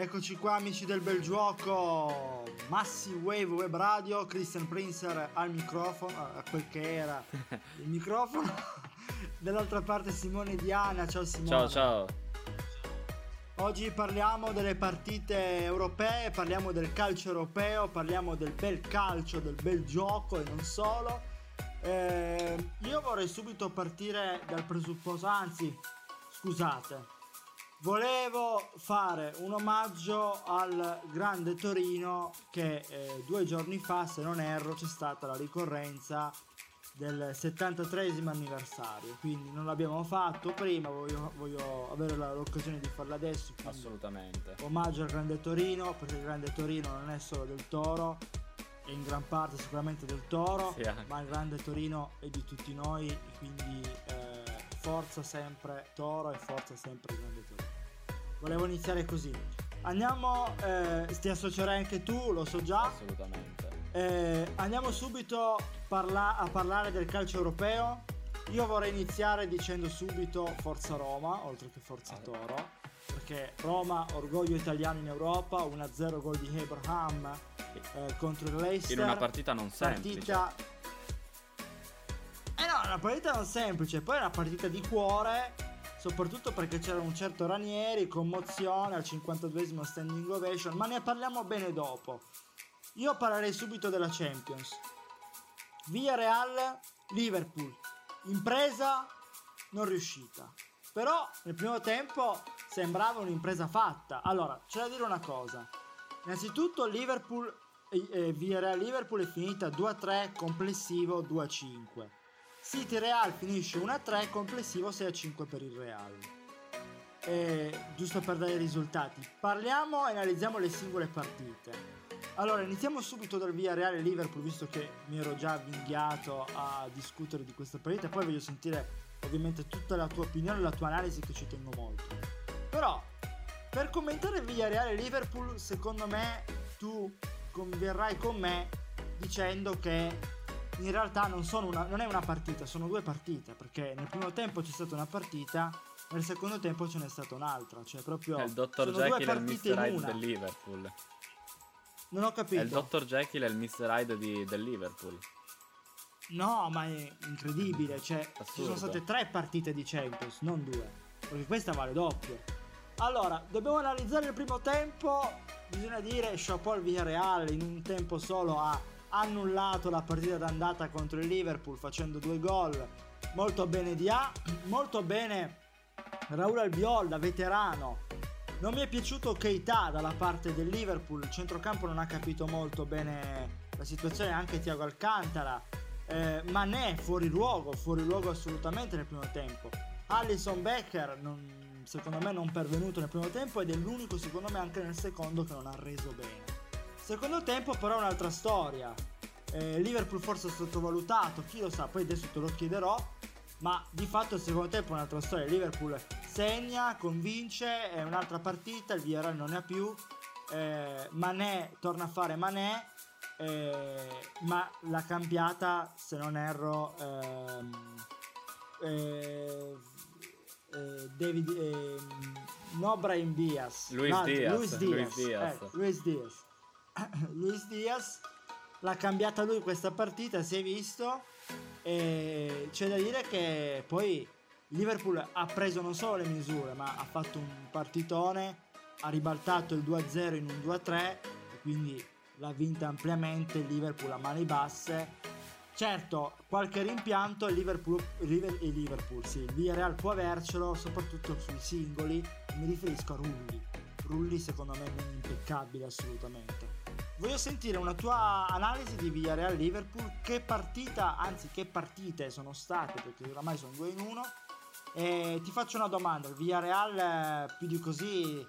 Eccoci qua amici del bel gioco, Massive Wave Web Radio, Christian Prinzer al microfono, a quel che era il microfono, dall'altra parte Simone Diana, ciao Simone. Ciao ciao. Oggi parliamo delle partite europee, parliamo del calcio europeo, parliamo del bel calcio, del bel gioco e non solo. Eh, io vorrei subito partire dal presupposto, anzi scusate, Volevo fare un omaggio al grande Torino che eh, due giorni fa, se non erro, c'è stata la ricorrenza del 73 anniversario. Quindi non l'abbiamo fatto prima, voglio, voglio avere l'occasione di farlo adesso. Assolutamente. Omaggio al grande Torino, perché il grande Torino non è solo del Toro, è in gran parte sicuramente del Toro, sì, ma il grande Torino è di tutti noi, quindi... Eh, forza sempre Toro e forza sempre Grande. Volevo iniziare così. Andiamo, eh, ti associerai anche tu, lo so già. Assolutamente. Eh, andiamo subito parla- a parlare del calcio europeo. Io vorrei iniziare dicendo subito Forza Roma, oltre che Forza. Toro, perché Roma, orgoglio italiano in Europa, 1-0 gol di Abraham eh, contro il Leicester. In una partita non semplice. Partita eh no, una partita non semplice, poi è una partita di cuore, soprattutto perché c'era un certo Ranieri, commozione al 52esimo standing ovation, ma ne parliamo bene dopo. Io parlerei subito della Champions. Via Real, Liverpool. Impresa non riuscita. Però nel primo tempo sembrava un'impresa fatta. Allora, c'è da dire una cosa. Innanzitutto Liverpool, eh, eh Via Real Liverpool è finita 2-3 complessivo 2-5. City Real finisce 1-3, complessivo 6-5 per il Real. E, giusto per dare i risultati, parliamo e analizziamo le singole partite. Allora, iniziamo subito dal via Reale Liverpool, visto che mi ero già avvinghiato a discutere di questa partita. Poi voglio sentire ovviamente tutta la tua opinione e la tua analisi, che ci tengo molto. Però, per commentare via Reale Liverpool, secondo me tu converrai con me dicendo che in realtà non, una, non, è una partita, sono due partite, perché nel primo tempo c'è stata una partita, nel secondo tempo ce n'è stata un'altra, cioè proprio... È il Dr. Jekyll e il Mr. Hyde del Liverpool. Non ho capito. È il Dr. Jekyll e il Mr. Hyde di, del Liverpool. No, ma è incredibile, cioè Assurdo. ci sono state tre partite di Champions, non due, perché questa vale doppio. Allora, dobbiamo analizzare il primo tempo, bisogna dire chapeau al Villarreal in un tempo solo a annullato la partita d'andata contro il Liverpool facendo due gol. Molto bene di A, molto bene Raul Albiol da veterano. Non mi è piaciuto Keita dalla parte del Liverpool, il centrocampo non ha capito molto bene la situazione, anche Thiago Alcantara. Eh, Manè fuori luogo, fuori luogo assolutamente nel primo tempo. Allison Becker non, secondo me non pervenuto nel primo tempo ed è l'unico secondo me anche nel secondo che non ha reso bene. Secondo tempo però è un'altra storia. Eh, Liverpool forse è sottovalutato, chi lo sa, poi adesso te lo chiederò. Ma di fatto il secondo tempo è un'altra storia. Liverpool segna, convince, è un'altra partita, il Villarreal non ne ha più. Eh, Manè torna a fare Manè. Eh, ma la cambiata, se non erro, ehm, eh, eh, David, eh, no Brian Diaz, Luis Diaz, Luis Diaz, Luis Diaz. Eh, Luis Diaz Luis Diaz l'ha cambiata lui questa partita, si è visto. E c'è da dire che poi Liverpool ha preso non solo le misure, ma ha fatto un partitone, ha ribaltato il 2-0 in un 2-3 e quindi l'ha vinta ampiamente Liverpool a mani basse. Certo, qualche rimpianto il Liverpool, il Liverpool sì, il Villarreal può avercelo, soprattutto sui singoli, mi riferisco a Rulli. Rulli secondo me non impeccabile assolutamente. Voglio sentire una tua analisi di Villarreal Liverpool, che partita, anzi che partite sono state, perché oramai sono due in uno. E ti faccio una domanda, il Villarreal eh, più di così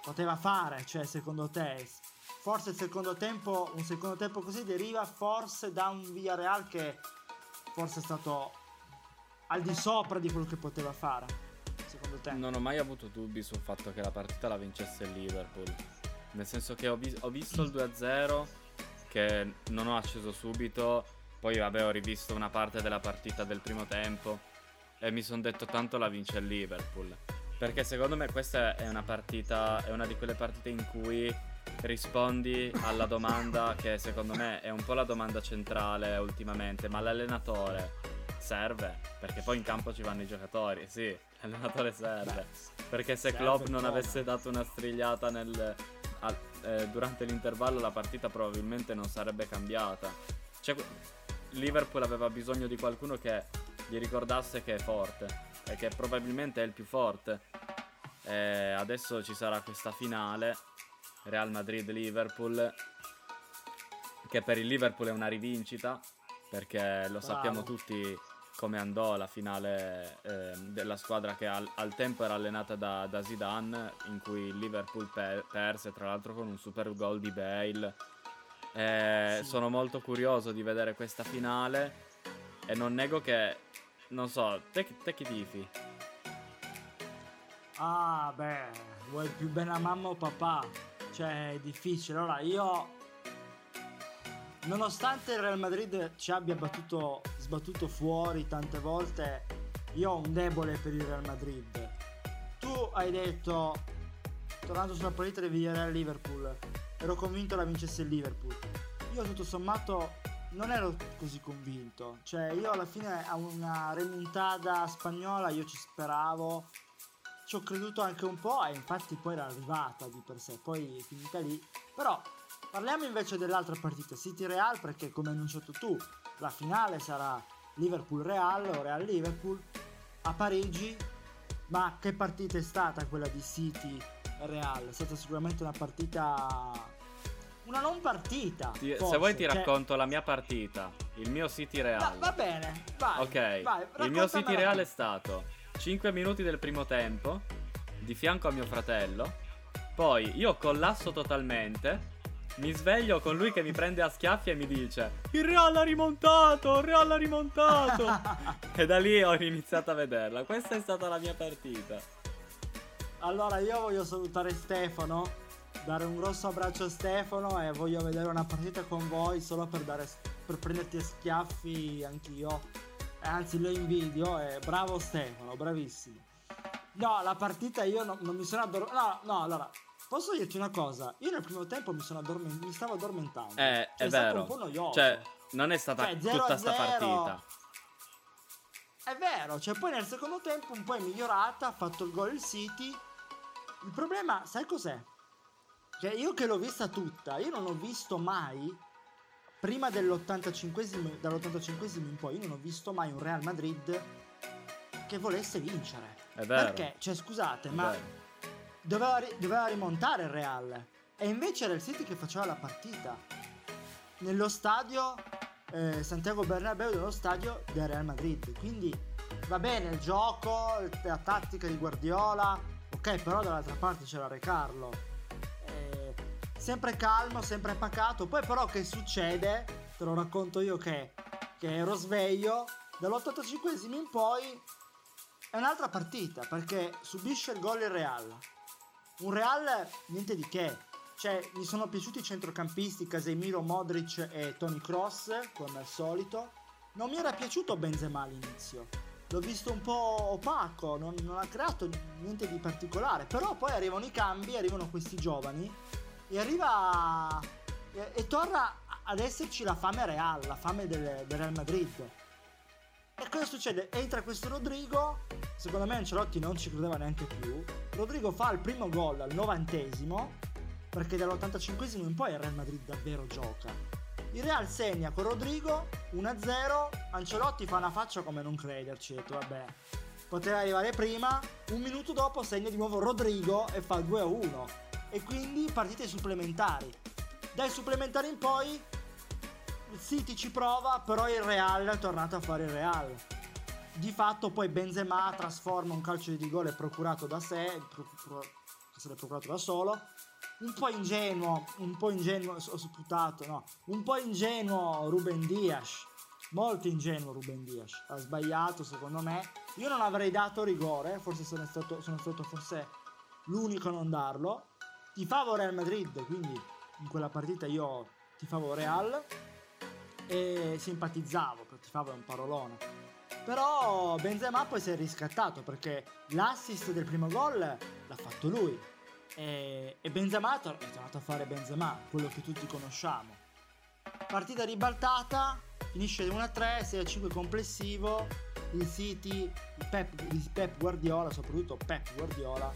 poteva fare, cioè secondo te? Forse il secondo tempo, un secondo tempo così deriva forse da un Villarreal che forse è stato al di sopra di quello che poteva fare, secondo te? Non ho mai avuto dubbi sul fatto che la partita la vincesse il Liverpool nel senso che ho, vi- ho visto il 2-0 che non ho acceso subito, poi vabbè ho rivisto una parte della partita del primo tempo e mi sono detto tanto la vince il Liverpool. Perché secondo me questa è una partita, è una di quelle partite in cui rispondi alla domanda che secondo me è un po' la domanda centrale ultimamente, ma l'allenatore serve? Perché poi in campo ci vanno i giocatori, sì, l'allenatore serve. Beh, perché se Klopp non avesse dato una strigliata nel, a, eh, durante l'intervallo la partita probabilmente non sarebbe cambiata. Cioè, Liverpool aveva bisogno di qualcuno che gli ricordasse che è forte e che probabilmente è il più forte. E adesso ci sarà questa finale Real Madrid-Liverpool che per il Liverpool è una rivincita perché lo Bravo. sappiamo tutti come andò la finale eh, della squadra che al, al, tempo era allenata da, da, Zidane in cui il Liverpool per, perse tra l'altro con un super gol di Bale eh, sì. sono molto curioso di vedere questa finale e non nego che non so, te, te chi tifi? Ah, beh, vuoi più bene a mamma o papà? Cioè, è difficile. Allora, io nonostante il Real Madrid ci abbia battuto, sbattuto fuori tante volte, io ho un debole per il Real Madrid. Tu hai detto, tornando sulla partita devi dire al Liverpool, ero convinto la vincesse il Liverpool. Io tutto sommato non ero così convinto. Cioè, io alla fine a una remontata spagnola io ci speravo. Ci ho creduto anche un po' e infatti poi era arrivata di per sé, poi è finita lì. Però parliamo invece dell'altra partita, City Real, perché come hai annunciato tu, la finale sarà Liverpool Real o Real Liverpool a Parigi. Ma che partita è stata quella di City Real? È stata sicuramente una partita una non partita. Ti, se vuoi ti cioè... racconto la mia partita, il mio City Real. Va, va bene, vai. Ok, vai, il mio City Real è stato 5 minuti del primo tempo, di fianco a mio fratello, poi io collasso totalmente, mi sveglio con lui che mi prende a schiaffi e mi dice Il Real ha rimontato, il Real ha rimontato E da lì ho iniziato a vederla Questa è stata la mia partita Allora io voglio salutare Stefano dare un grosso abbraccio a Stefano e voglio vedere una partita con voi solo per, dare, per prenderti a schiaffi anch'io. Anzi, lo invidio e bravo Stefano, bravissimo. No, la partita io no, non mi sono addormentato. No, no, allora, posso dirti una cosa? Io nel primo tempo mi, sono addorment- mi stavo addormentando. Eh, cioè, è, è vero. un po' noioso. Cioè, non è stata cioè, tutta questa partita. È vero, cioè poi nel secondo tempo un po' è migliorata, ha fatto il gol il City. Il problema, sai cos'è? Cioè, io che l'ho vista tutta, io non ho visto mai, prima dell'85esimo, dall'85esimo in poi, io non ho visto mai un Real Madrid che volesse vincere. È vero. Perché, cioè, scusate, È ma doveva, doveva rimontare il Real. E invece era il City che faceva la partita. Nello stadio eh, Santiago Bernabeu, dello stadio del Real Madrid. Quindi va bene il gioco, la tattica di Guardiola, ok, però dall'altra parte c'era Re Carlo sempre calmo, sempre pacato. Poi però che succede? Te lo racconto io che, che ero sveglio. Dall'85 in poi è un'altra partita perché subisce il gol il Real. Un Real niente di che. Cioè, mi sono piaciuti i centrocampisti Casemiro, Modric e Tony Cross, come al solito. Non mi era piaciuto Benzema all'inizio. L'ho visto un po' opaco, non, non ha creato niente di particolare. Però poi arrivano i cambi, arrivano questi giovani e arriva e, e, torna ad esserci la fame reale, la fame del, del, Real Madrid. E cosa succede? Entra questo Rodrigo, secondo me Ancelotti non ci credeva neanche più. Rodrigo fa il primo gol al novantesimo, perché dall'85 in poi il Real Madrid davvero gioca. Il Real segna con Rodrigo 1-0, Ancelotti fa una faccia come non crederci, ha detto vabbè, poteva arrivare prima, un minuto dopo segna di nuovo Rodrigo e fa 2-1 e quindi partite supplementari. Dai supplementari in poi il City ci prova, però il Real è tornato a fare il Real. Di fatto poi Benzema trasforma un calcio di rigore procurato da sé, che se l'è procurato da solo. Un po' ingenuo, un po' ingenuo, ho sputato, no, un po' ingenuo Ruben Dias, molto ingenuo Ruben Dias, ha sbagliato secondo me. Io non avrei dato rigore, forse sono stato, sono stato forse l'unico a non darlo, tifavo Real Madrid, quindi in quella partita io tifavo Real e simpatizzavo, perché tifavo è un parolone. Però Benzema poi si è riscattato perché l'assist del primo gol l'ha fatto lui. E, e Benzema è tornato a fare Benzema, quello che tutti conosciamo. Partita ribaltata, finisce 1-3, 6-5 complessivo. Il City, il Pep, il Pep Guardiola, soprattutto Pep Guardiola,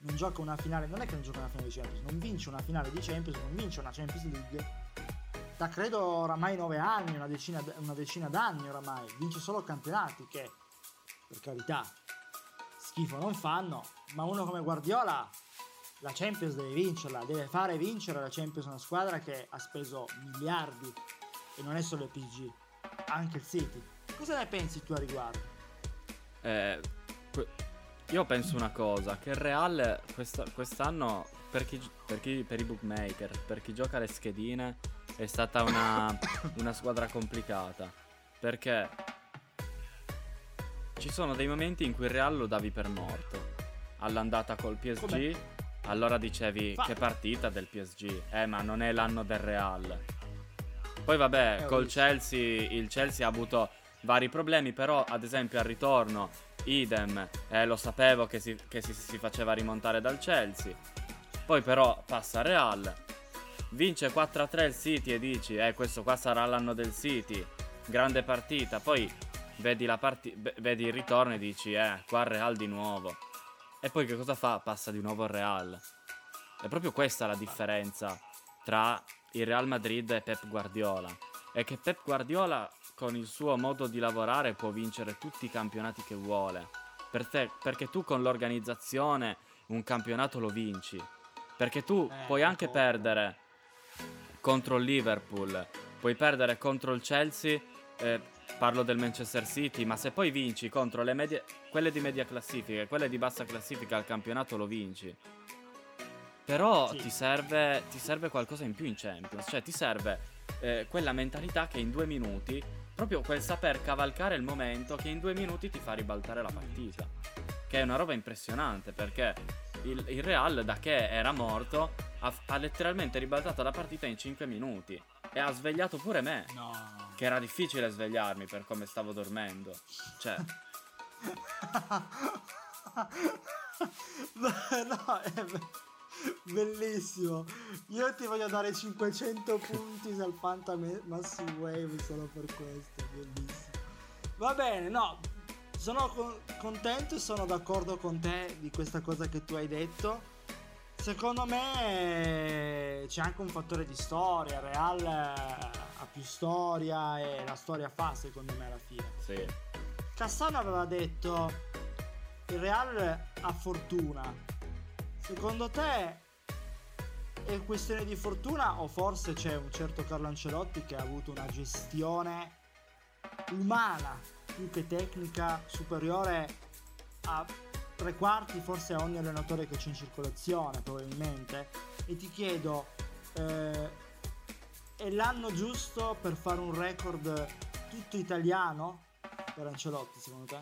non gioca una finale, non è che non gioca una finale di Champions, non vince una finale di Champions, non vince una Champions League da credo oramai nove anni, una decina, una decina d'anni oramai, vince solo campionati che, per carità, schifo non fanno, ma uno come Guardiola la Champions deve vincerla, deve fare vincere la Champions una squadra che ha speso miliardi e non è solo il PSG, anche il City. Cosa ne pensi tu a riguardo? Eh, io penso una cosa, che il Real quest'anno, per, chi, per, chi, per i bookmaker, per chi gioca le schedine, è stata una, una squadra complicata. Perché ci sono dei momenti in cui il Real lo davi per morto. All'andata col PSG, Come? allora dicevi Fa. che partita del PSG. Eh, ma non è l'anno del Real. Poi vabbè, eh, col. Chelsea, il Chelsea ha avuto vari problemi, però ad esempio al ritorno, idem, eh, lo sapevo che, si, che si, si faceva rimontare dal Chelsea. Poi però passa al Real, vince 4-3 il City e dici, eh, questo qua sarà l'anno del City, grande partita. Poi vedi, la parti- vedi il ritorno e dici, eh, qua il Real di nuovo. E poi che cosa fa? Passa di nuovo il Real. È proprio questa la differenza tra il Real Madrid e Pep Guardiola. È che Pep Guardiola con il suo modo di lavorare può vincere tutti i campionati che vuole. Per te, perché tu con l'organizzazione un campionato lo vinci. Perché tu eh, puoi anche perdere contro il Liverpool, puoi perdere contro il Chelsea, eh, parlo del Manchester City, ma se poi vinci contro le medie, quelle di media classifica e quelle di bassa classifica al campionato lo vinci. Però sì. ti, serve, ti, serve, qualcosa in più in Champions, cioè ti serve eh, quella mentalità che in due minuti, proprio quel saper cavalcare il momento che in due minuti ti fa ribaltare la partita. Che è una roba impressionante perché il, il Real da che era morto ha, ha, letteralmente ribaltato la partita in 5 minuti e ha svegliato pure me. No. Che era difficile svegliarmi per come stavo dormendo. Cioè... no, è bellissimo. Io ti voglio dare 500 punti al Fanta Massive Wave solo per questo. Bellissimo. Va bene, no, sono con- contento e sono d'accordo con te di questa cosa che tu hai detto. Secondo me c'è anche un fattore di storia. Real ha più storia e la storia fa, secondo me, alla fine. Sì. Cassano aveva detto il Real ha fortuna. Secondo te è questione di fortuna o forse c'è un certo Carlo Ancelotti che ha avuto una gestione umana più che tecnica superiore a tre quarti forse a ogni allenatore che c'è in circolazione probabilmente e ti chiedo eh, è l'anno giusto per fare un record tutto italiano per Ancelotti secondo te?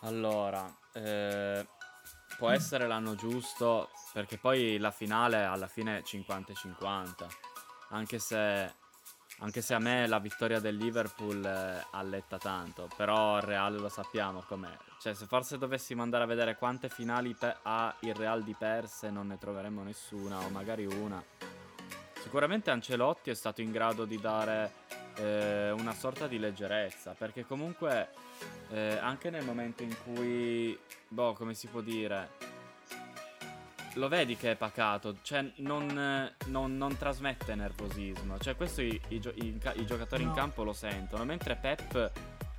Allora eh, può essere l'anno giusto perché poi la finale alla fine è 50-50 anche se anche se a me la vittoria del Liverpool eh, alletta tanto, però il Real lo sappiamo com'è. Cioè, se forse dovessimo andare a vedere quante finali pe- ha il Real di perse, non ne troveremmo nessuna, o magari una. Sicuramente Ancelotti è stato in grado di dare eh, una sorta di leggerezza, perché comunque eh, anche nel momento in cui, boh, come si può dire, lo vedi che è pacato, cioè non, non, non trasmette nervosismo. Cioè questo i, i, i, i giocatori no. in campo lo sentono, mentre Pep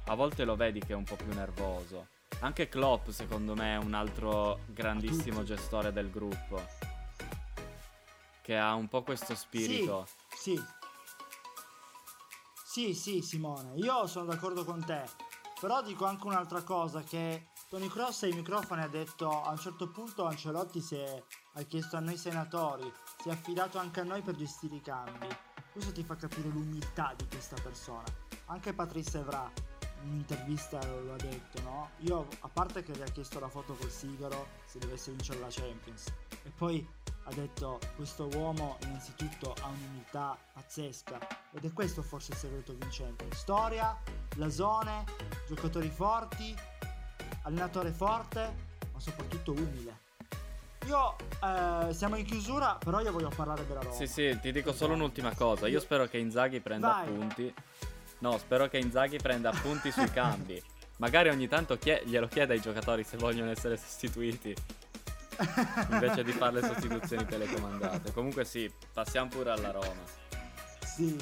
a volte lo vedi che è un po' più nervoso. Anche Klopp secondo me è un altro grandissimo gestore del gruppo. Che ha un po' questo spirito. Sì, sì. Sì, sì, Simone, io sono d'accordo con te. Però dico anche un'altra cosa che Tony Cross ai microfoni ha detto a un certo punto Ancelotti si è, ha chiesto a noi senatori, si è affidato anche a noi per gestire i cambi. Questo ti fa capire l'umiltà di questa persona. Anche Patrice Evra in un'intervista lo ha detto, no? Io, a parte che gli ha chiesto la foto col sigaro se dovesse vincere la Champions, e poi ha detto questo uomo innanzitutto ha un'umiltà pazzesca ed è questo forse il segreto vincente. Storia, blasone, giocatori forti, allenatore forte, ma soprattutto umile. Io eh, siamo in chiusura, però io voglio parlare della Roma. Sì, sì, ti dico solo un'ultima cosa. Io spero che Inzaghi prenda Vai. appunti. No, spero che Inzaghi prenda appunti sui cambi. Magari ogni tanto chie- glielo chiede ai giocatori se vogliono essere sostituiti. Invece di fare le sostituzioni telecomandate. Comunque sì, passiamo pure alla Roma. Sì,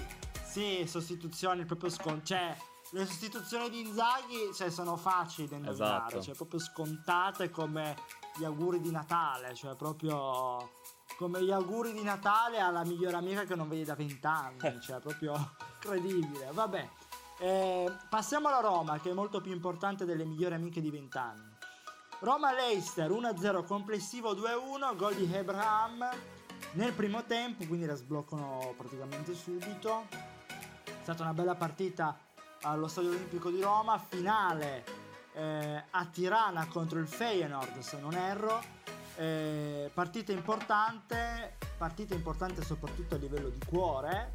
sì, sostituzioni proprio scon... Cioè, le sostituzioni di Inzaghi cioè, sono facili da indovinare, Esatto. cioè proprio scontate come gli auguri di Natale, cioè proprio come gli auguri di Natale alla migliore amica che non vedi da vent'anni, cioè proprio credibile. Vabbè, eh, passiamo alla Roma che è molto più importante delle migliori amiche di vent'anni. Roma-Leicester 1-0 complessivo 2-1, gol di Abraham nel primo tempo, quindi la sbloccano praticamente subito. È stata una bella partita allo Stadio Olimpico di Roma, finale eh, a Tirana contro il Feyenoord se non erro. Eh, partita importante, partita importante soprattutto a livello di cuore.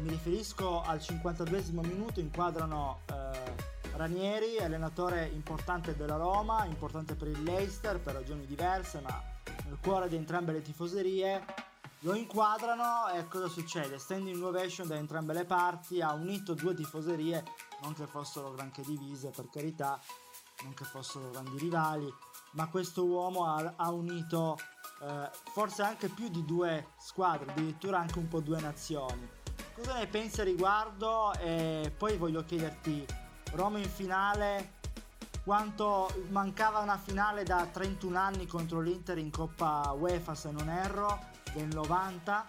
Mi riferisco al 52 minuto, inquadrano eh, Ranieri, allenatore importante della Roma, importante per il Leicester per ragioni diverse, ma nel cuore di entrambe le tifoserie. Lo inquadrano e cosa succede? Standing ovation da entrambe le parti, ha unito due tifoserie, non che fossero granché divise per carità, non che fossero grandi rivali, ma questo uomo ha, ha unito eh, forse anche più di due squadre, addirittura anche un po' due nazioni. Cosa ne pensi a riguardo? E poi voglio chiederti, Roma in finale, quanto mancava una finale da 31 anni contro l'Inter in Coppa UEFA se non erro, del 90.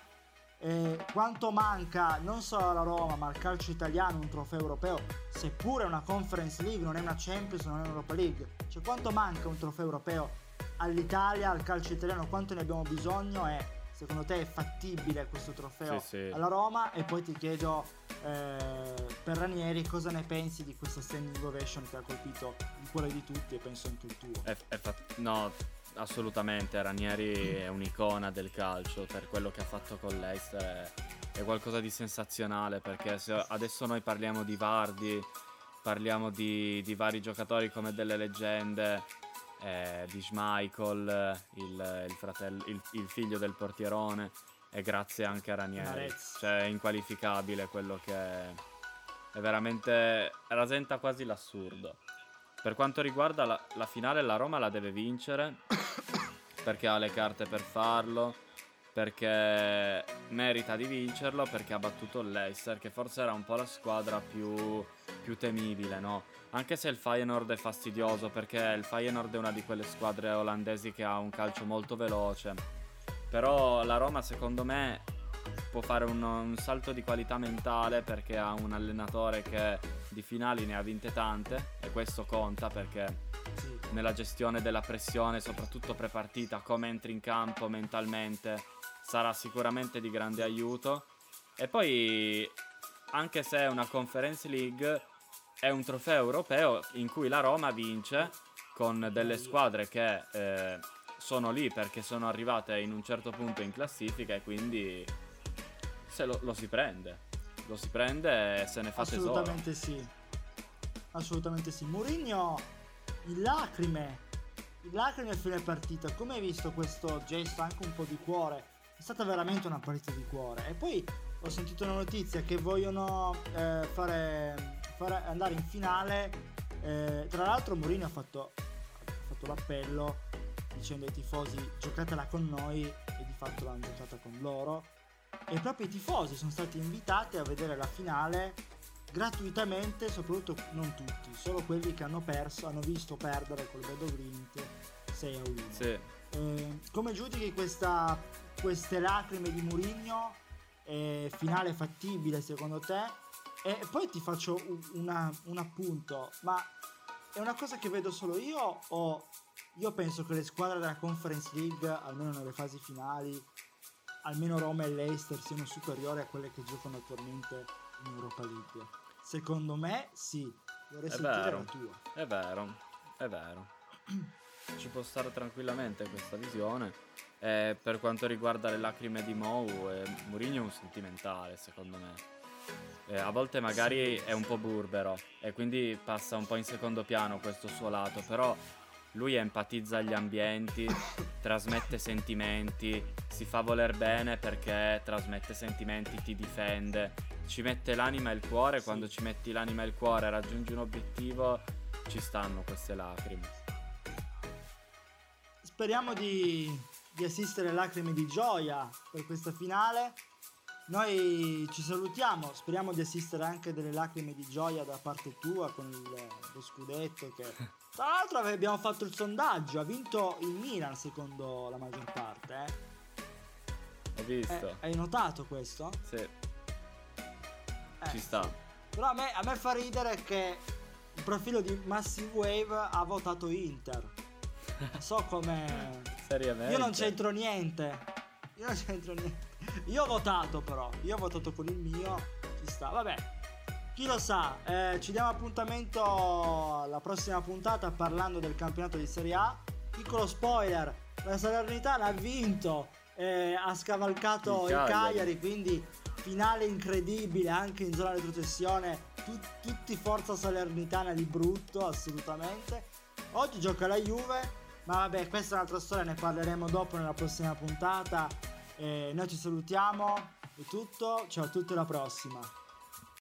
E quanto manca non solo alla Roma ma al calcio italiano un trofeo europeo, seppure una Conference League, non è una Champions, non è un'Europa League. Cioè quanto manca un trofeo europeo all'Italia, al calcio italiano, quanto ne abbiamo bisogno e secondo te è fattibile questo trofeo Sì, sì. alla Roma? E poi ti chiedo eh, per Ranieri cosa ne pensi di questa standing ovation che ha colpito il cuore di tutti e penso anche il tuo. È- è fat- no, assolutamente. Ranieri è un'icona del calcio per quello che ha fatto con l'Eister. È, è qualcosa di sensazionale perché se adesso noi parliamo di Vardi, parliamo di, di vari giocatori come delle leggende. Eh, di Schmeichel, il, il fratello, il, il figlio del portierone, e grazie anche a Ranieri. Marez. Cioè, è inqualificabile quello che è, è veramente. rasenta quasi l'assurdo. Per quanto riguarda la, la finale, la Roma la deve vincere perché ha le carte per farlo, perché merita di vincerlo, perché ha battuto il Leicester, che forse era un po' la squadra più, più temibile, no? Anche se il Feyenoord è fastidioso, perché il Feyenoord è una di quelle squadre olandesi che ha un calcio molto veloce. Però la Roma, secondo me, può fare un, un salto di qualità mentale perché ha un allenatore che di finali ne ha vinte tante e questo conta perché nella gestione della pressione, soprattutto prepartita, come entri in campo mentalmente, sarà sicuramente di grande aiuto. E poi, anche se è una Conference League, è un trofeo europeo in cui la Roma vince con delle squadre che eh, sono lì perché sono arrivate in un certo punto in classifica e quindi se lo, lo si prende. Lo si prende e se ne fa tesoro. Assolutamente sì. Assolutamente sì. Mourinho in lacrime. In lacrime a fine partita. Come hai visto questo gesto anche un po' di cuore? È stata veramente una partita di cuore. E poi ho sentito una notizia che vogliono eh, fare, fare- andare in finale. Eh, tra l'altro Mourinho ha fatto, ha fatto l'appello dicendo ai tifosi giocatela con noi e di fatto l'hanno giocata con loro e proprio i tifosi sono stati invitati a vedere la finale gratuitamente, soprattutto non tutti, solo quelli che hanno perso, hanno visto perdere col Bodo Grint 6 a 1. Sì. Eh, come giudichi questa, queste lacrime di Murigno? finale fattibile secondo te? E poi ti faccio un, una- un appunto, ma è una cosa che vedo solo io o io penso che le squadre della Conference League, almeno nelle fasi finali, almeno Roma e Leicester siano superiori a quelle che giocano attualmente in Europa League? Secondo me sì, vorrei È sentire vero. la tua. È vero, è vero. Ci può stare tranquillamente questa visione. E per quanto riguarda le lacrime di Mou, eh, Mourinho è un sentimentale, secondo me. Eh, a volte magari è un po' burbero e quindi passa un po' in secondo piano questo suo lato, però lui empatizza gli ambienti, trasmette sentimenti, si fa voler bene perché trasmette sentimenti, ti difende, ci mette l'anima e il cuore, sì. quando ci metti l'anima e il cuore raggiungi un obiettivo, ci stanno queste lacrime. Speriamo di, di assistere lacrime di gioia per questa finale. Noi ci salutiamo, speriamo di assistere anche delle lacrime di gioia da parte tua con il, lo scudetto che tra l'altro abbiamo fatto il sondaggio, ha vinto il Milan secondo la maggior parte. Eh. Hai visto? Eh, hai notato questo? Sì. Eh, Ci sta. Sì. Però a me, a me fa ridere che il profilo di Massive Wave ha votato Inter. So come... Seriamente? Io non c'entro niente. Io non c'entro niente. Io ho votato però. Io ho votato con il mio. Ci sta. Vabbè. Chi lo sa, eh, ci diamo appuntamento alla prossima puntata parlando del campionato di Serie A. Piccolo spoiler, la Salernitana ha vinto, eh, ha scavalcato il, il Cagliari. Cagliari, quindi finale incredibile anche in zona retrocessione. Tut- tutti forza Salernitana di brutto, assolutamente. Oggi gioca la Juve, ma vabbè, questa è un'altra storia, ne parleremo dopo nella prossima puntata. Eh, noi ci salutiamo, è tutto, ciao a tutti alla prossima.